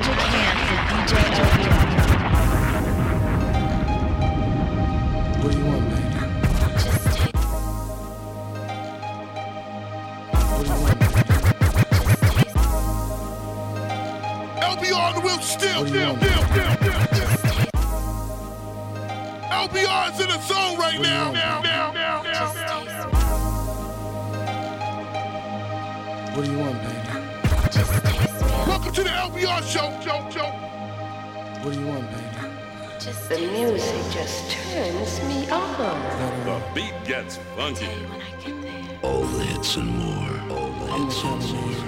What do you want, man? Still, still, still, still, still. LBR is in the zone right now. What do you want, baby? to the LBR show, show, show. What do you want, baby? Just the music just turns me on. The beat gets funky. All the hits and more. All the hits and more.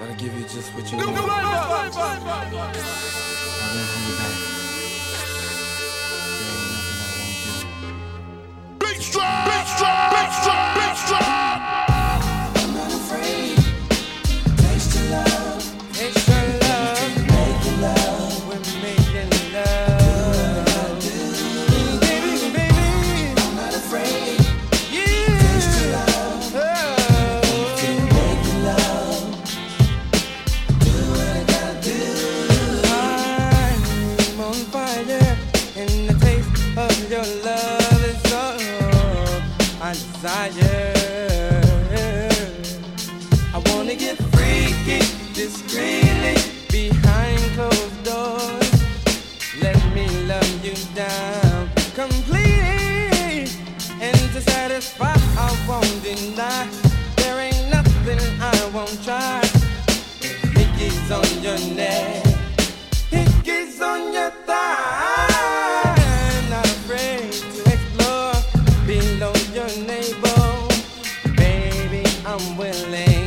Gotta give you just what you want. No, no, no, no, no, no, no, willing.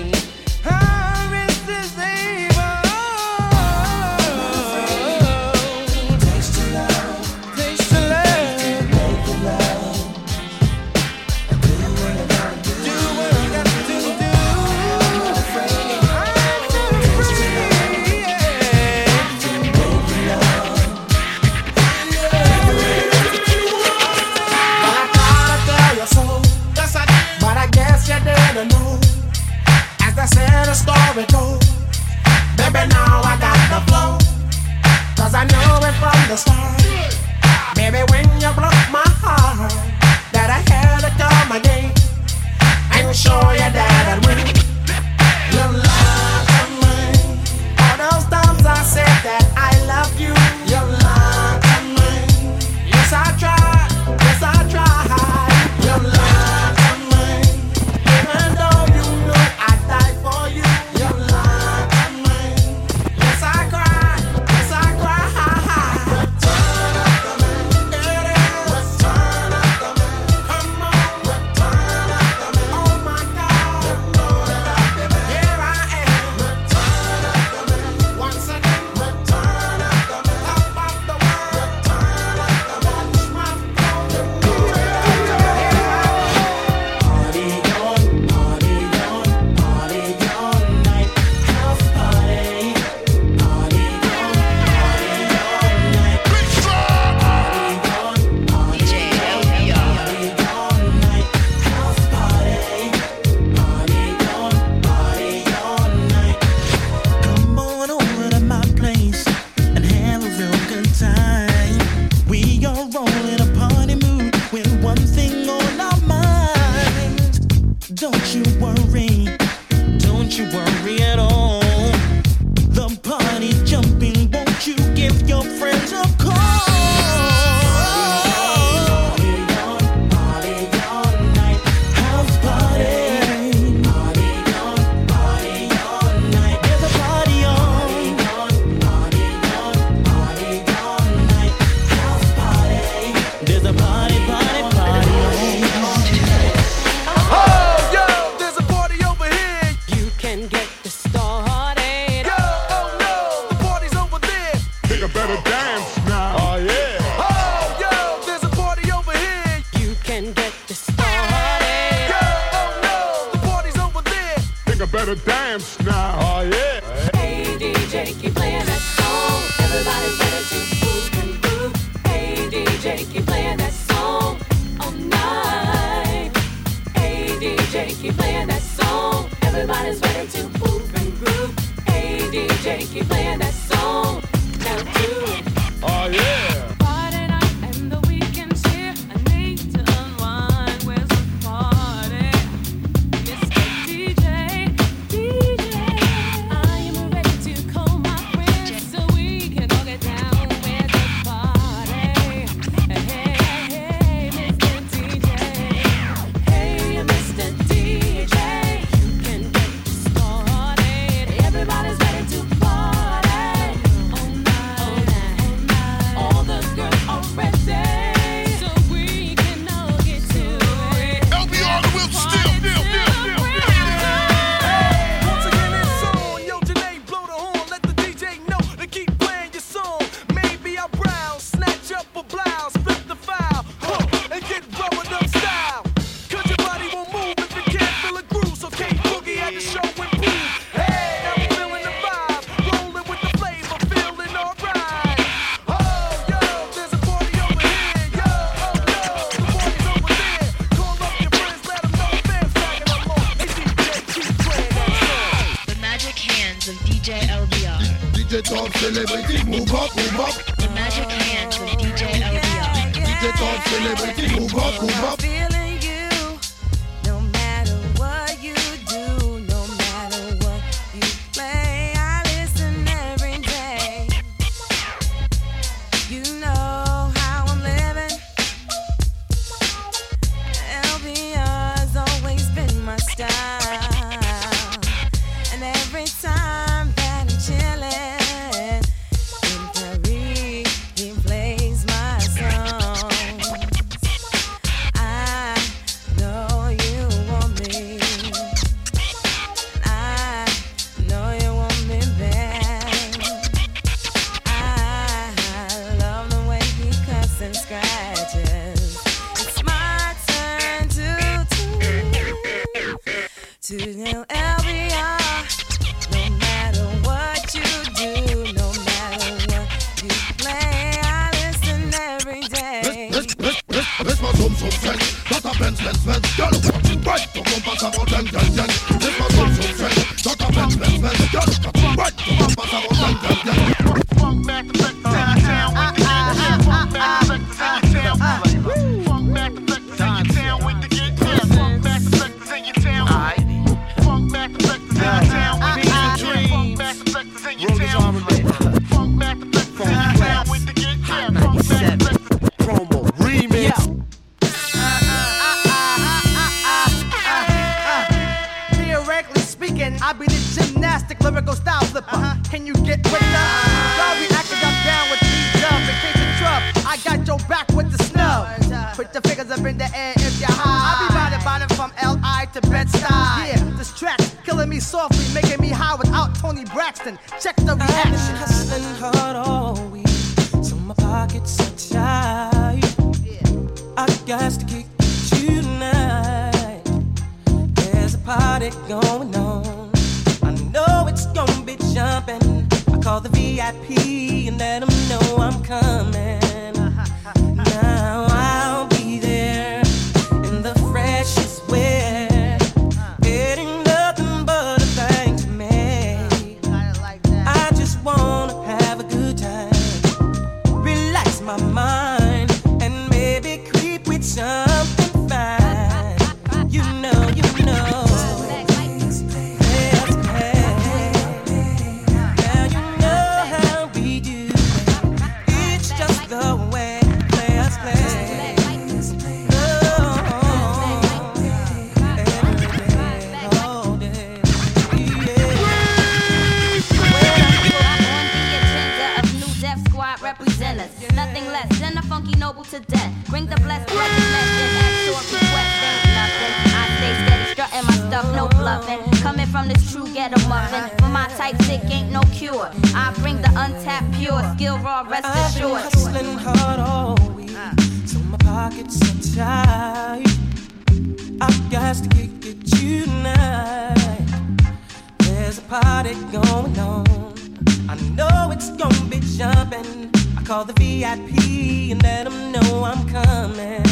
Gonna be jumping. I call the VIP and let them know I'm coming.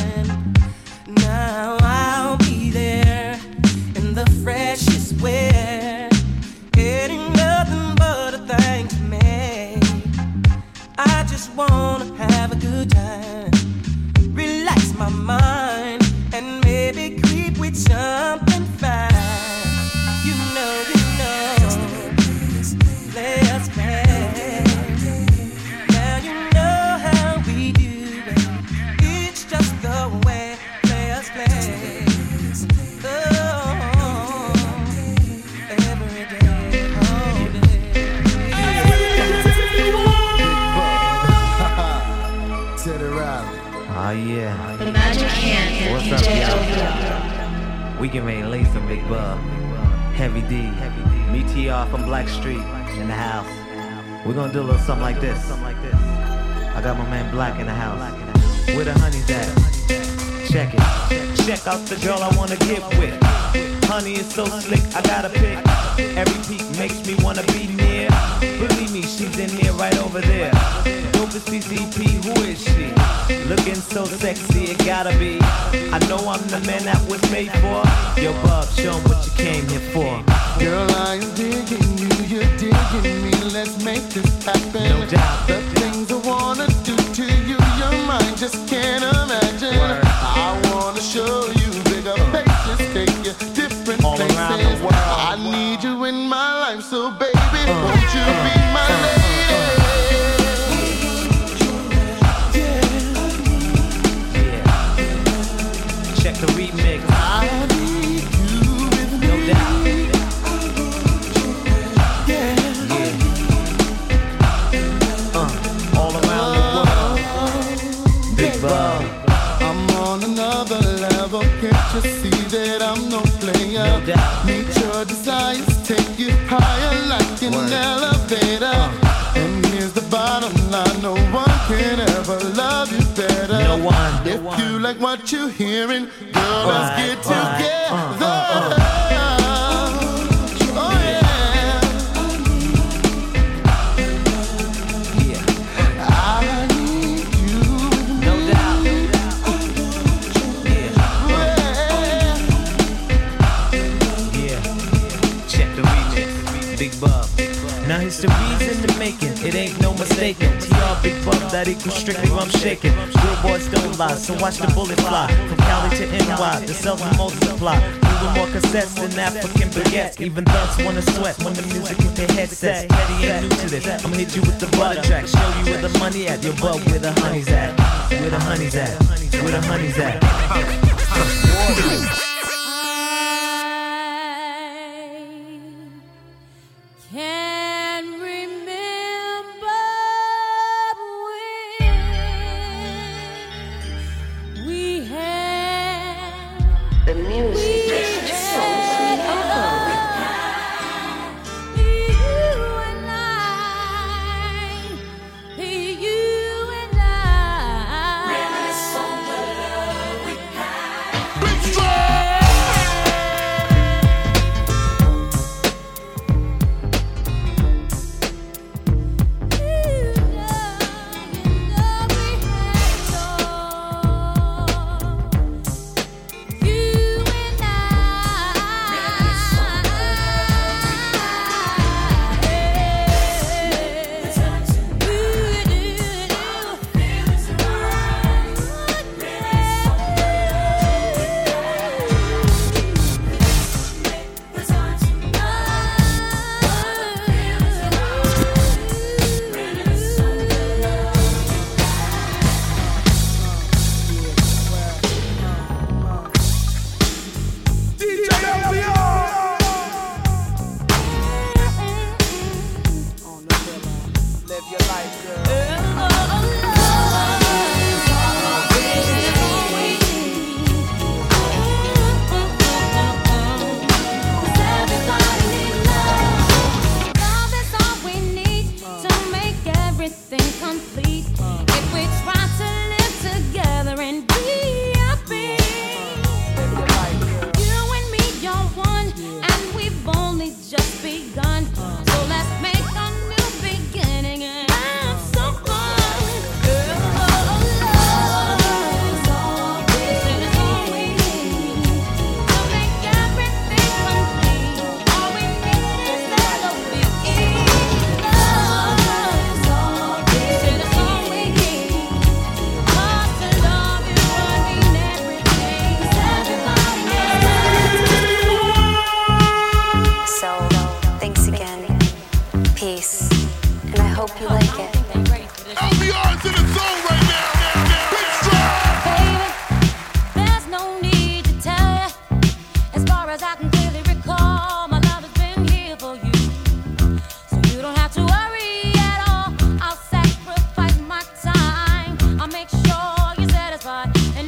Now I'll be there in the freshest way. We can make late and Big Bub. Heavy D, me TR from Blackstreet in the house. We're gonna do a little something like this. I got my man Black in the house. with a honey that. Check it. Check out the girl I wanna get with. Honey is so slick, I gotta pick. Every peak makes me wanna be near. Believe me, she's in here right over there overseas CCP, who is she? Looking so sexy, it gotta be. I know I'm the man that was made for. Yo, bub, show what you came here for. Girl, I am digging you, you're digging me. Let's make this happen. No doubt. The things I wanna do to you, your mind just can't imagine. Word. I wanna show you bigger faces, take you different All places. Around the world. I need you in my life, so baby, uh, won't you uh, be my uh. Check the remix. I need you with me. No doubt. Uh, all around the world. Big. I'm on another level. Can't you see that I'm no player? No doubt. Meet your desires, take you higher like an elevator. And here's the bottom line: no one can ever love you better. No one. If you like what you're hearing, Big Bub that equals strictly rum shaking. Boys don't lie, so watch the bullet fly. From Cali to NY, the cells multiply. Moving more cassettes than African baguettes. Even thugs wanna sweat when the music hit their headsets. Petty ain't new to this. I'ma hit you with the butter track. Show you where the money at. Your bub where the honey's at. Where the honey's at. Where the honey's at. Can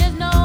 there's no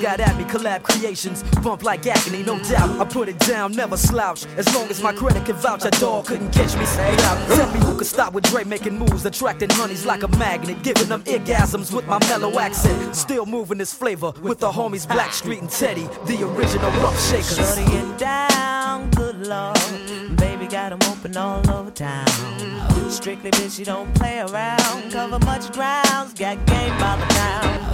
Got at me, collab creations. Bump like agony, no doubt. I put it down, never slouch. As long as my credit can vouch, a dog couldn't catch me. Say. Tell me who could stop with Dre making moves, attracting honeys like a magnet, giving them orgasms with my mellow accent. Still moving this flavor with the homies Blackstreet and Teddy, the original rough shakers. Shorty get down, good lord. Baby got 'em open all over town. Strictly bitch, you don't play around. Cover much grounds, got game by the pound.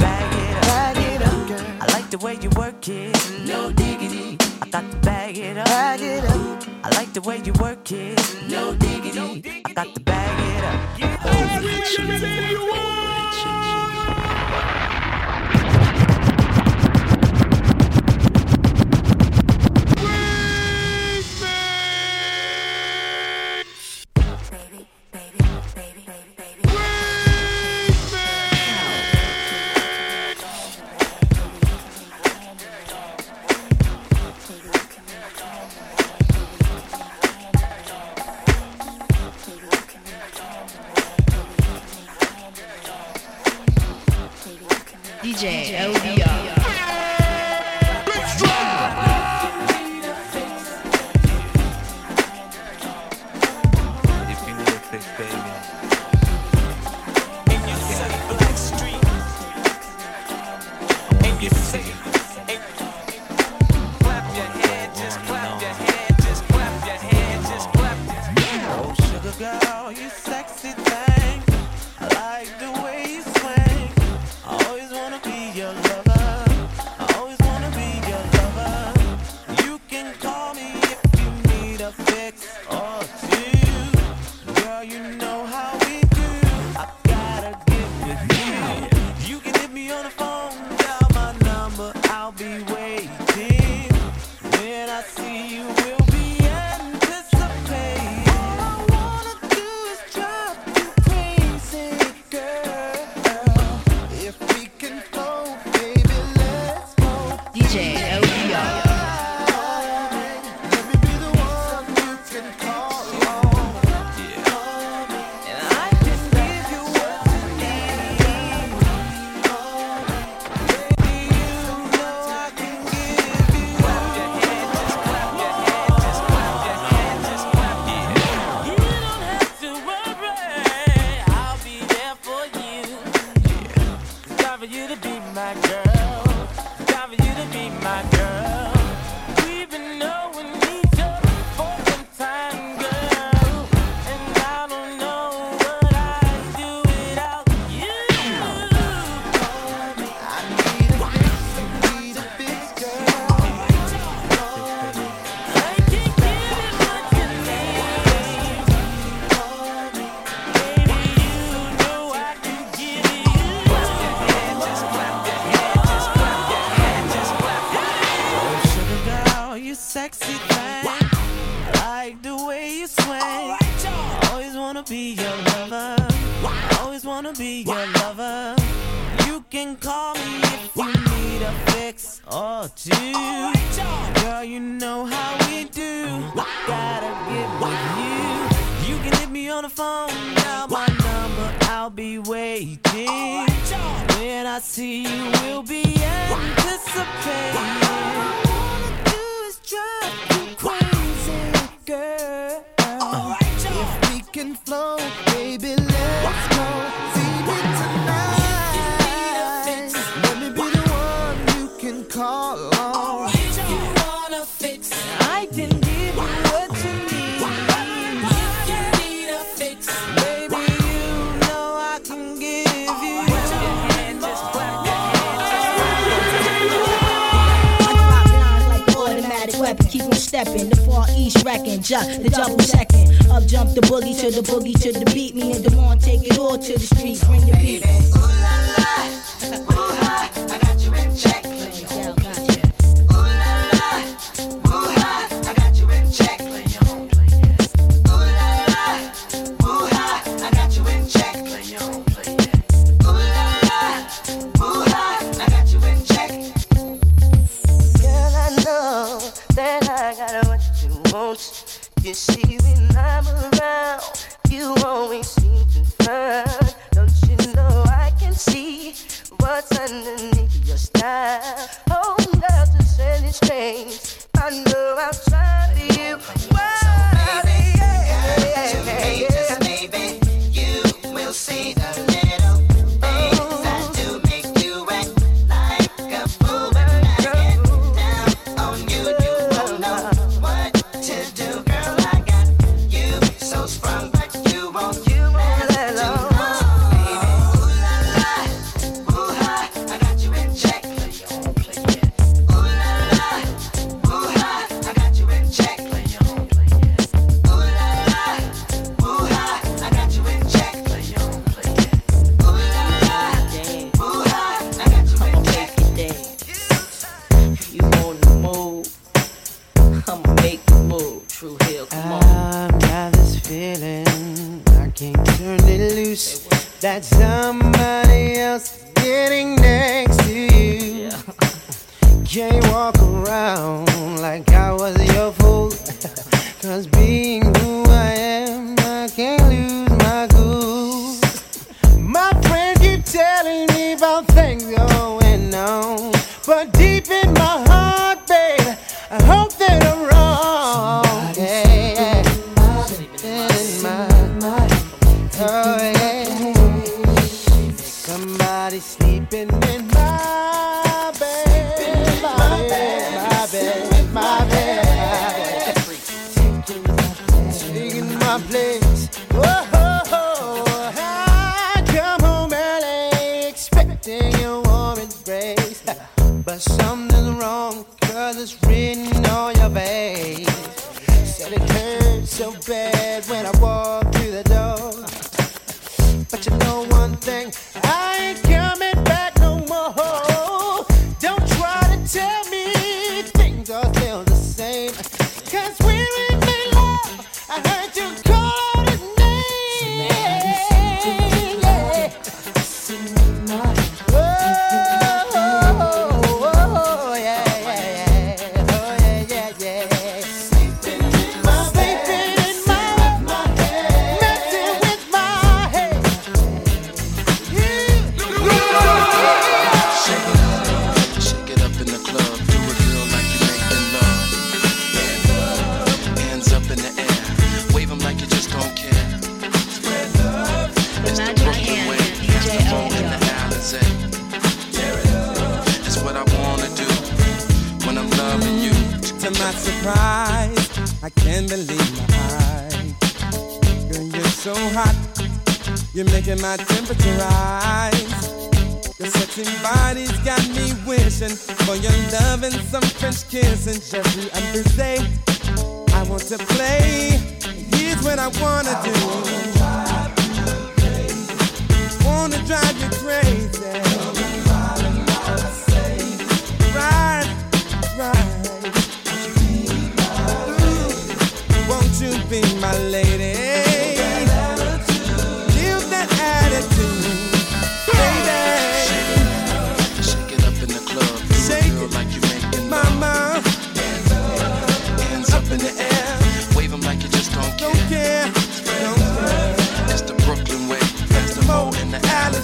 like the way you work it, no diggity. I got to bag it up. Bag it up. I like the way you work it, no diggity. I got to bag it up. DJ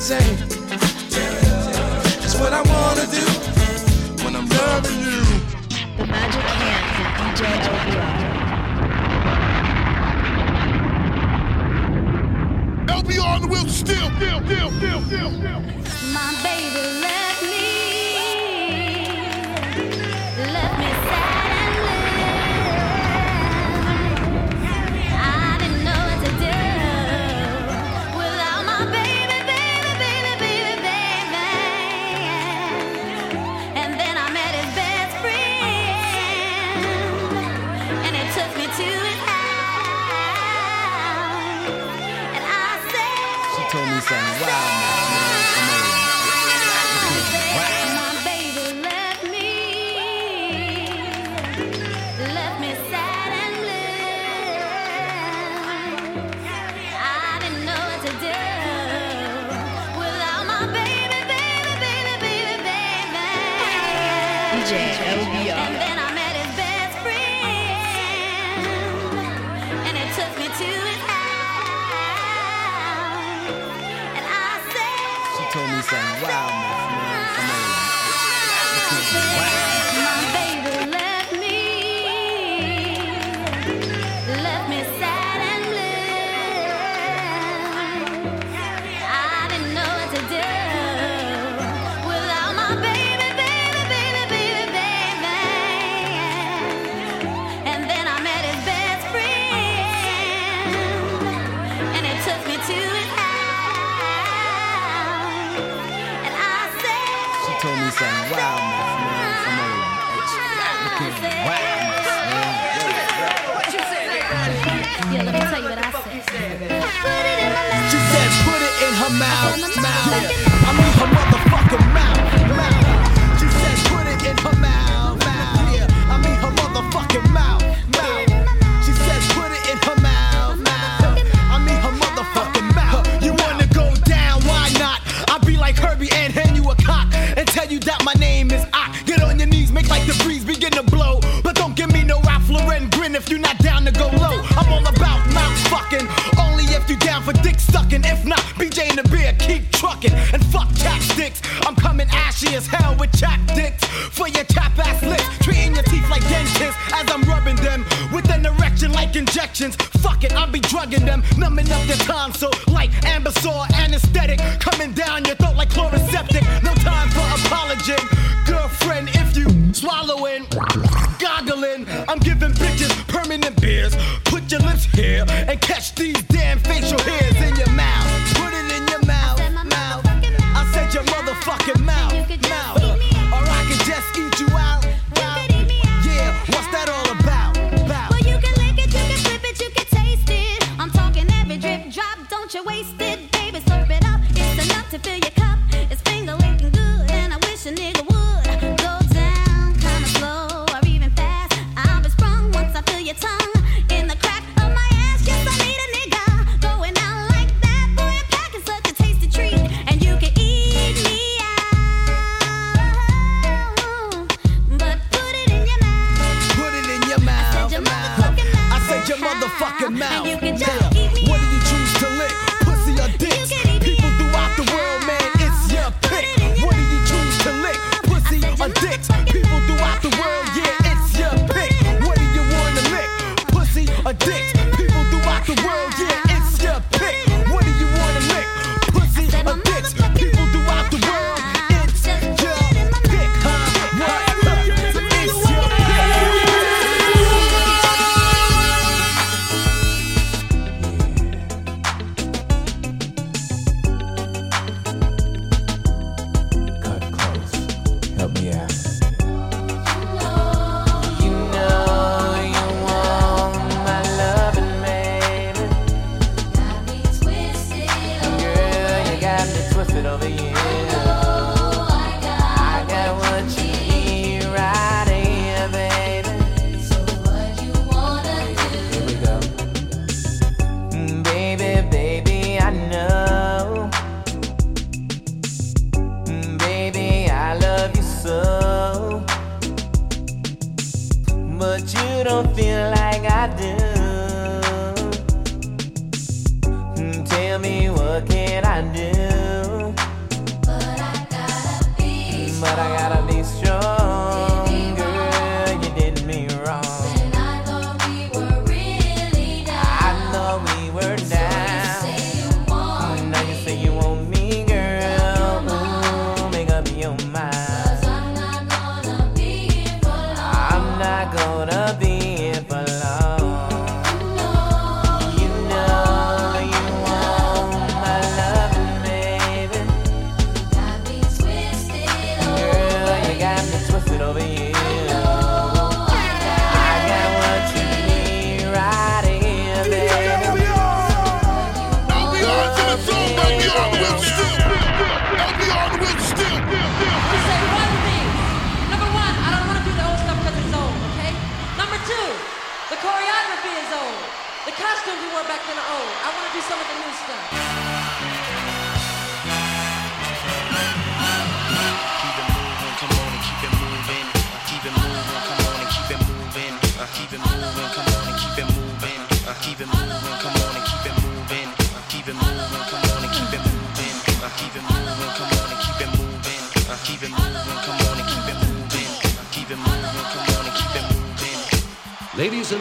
say. What I wanna do when I'm loving you. The Magic Hands of DJ LBR. LBR on the wheel, still, still, still, still, still, still.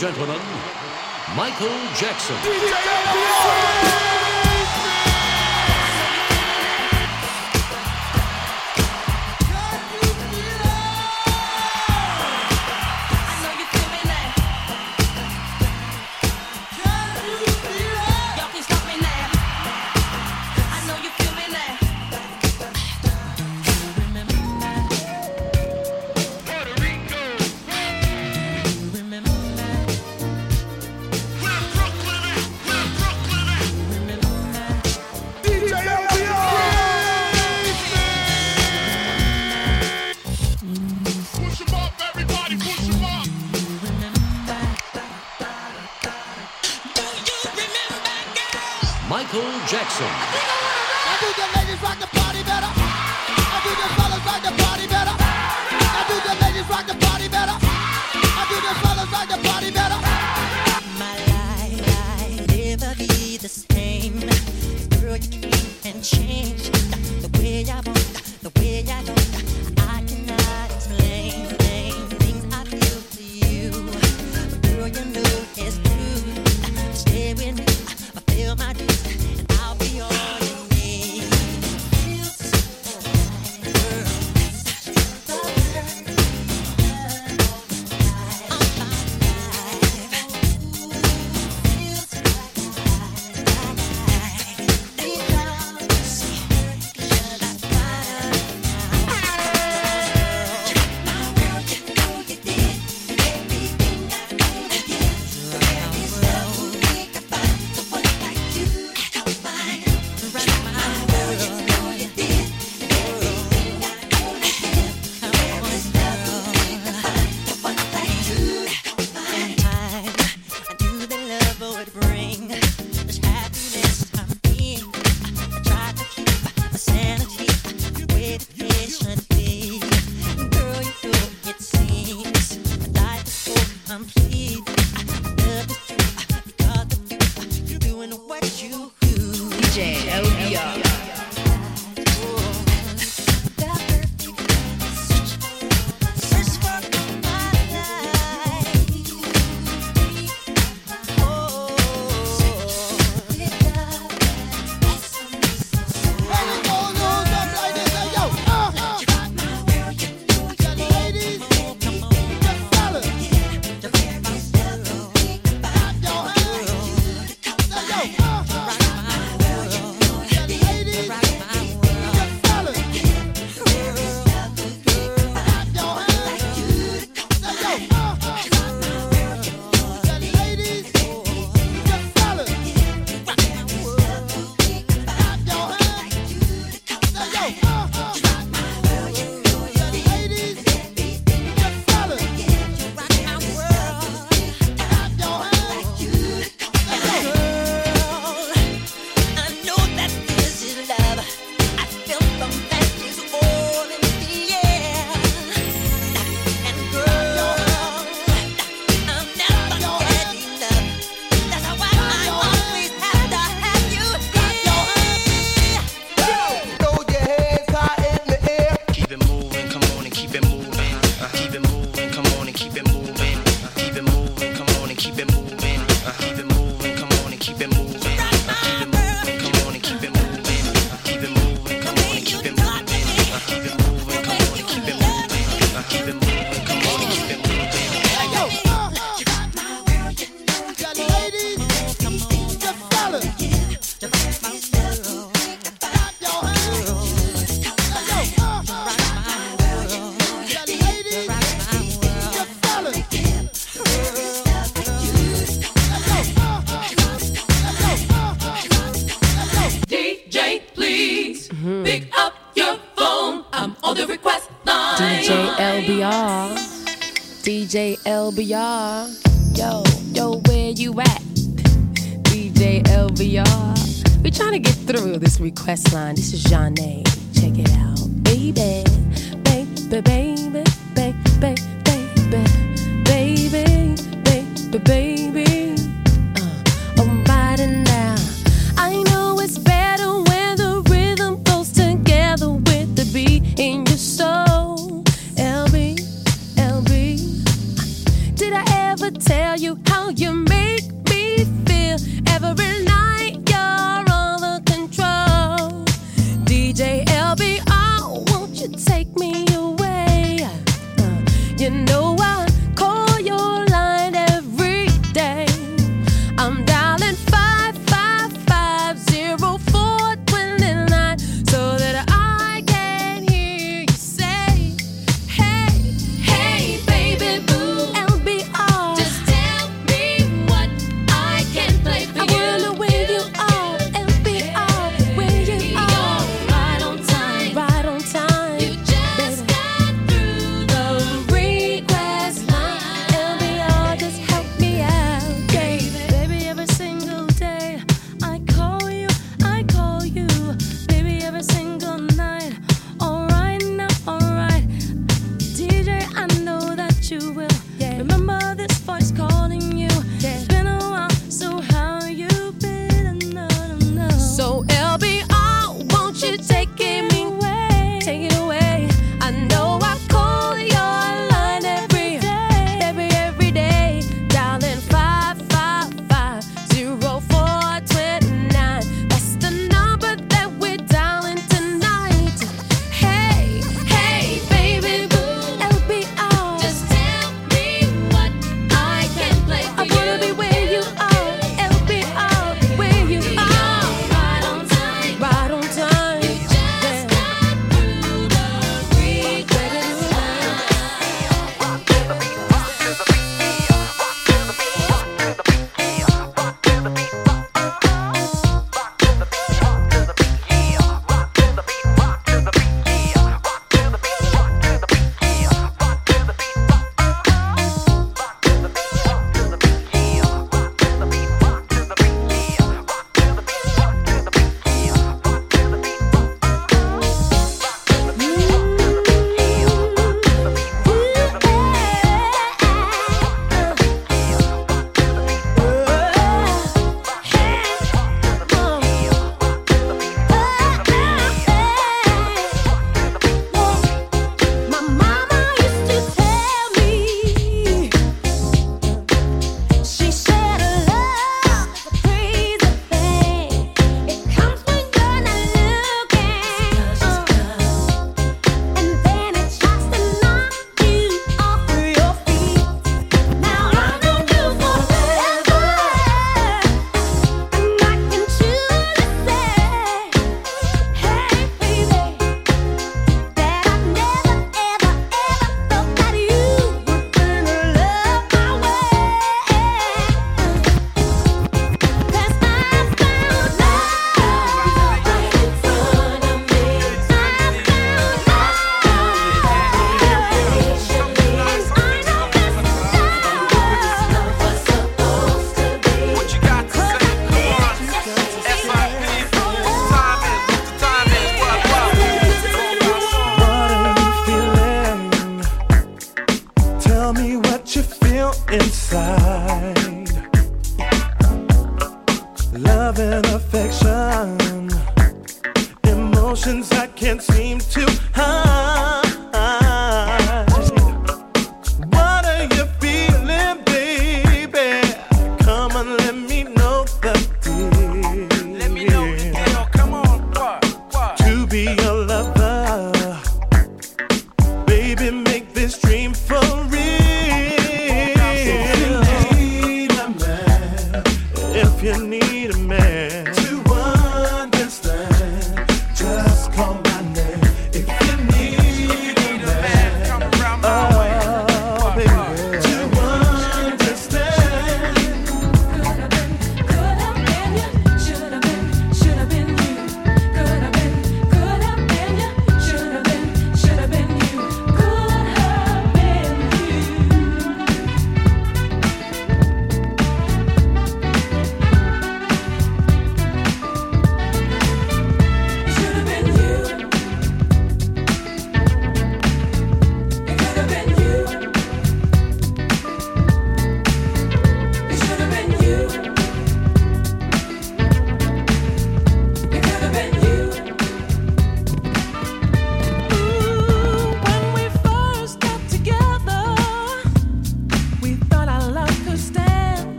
Gentlemen, Michael Jackson. Change you make me feel? Every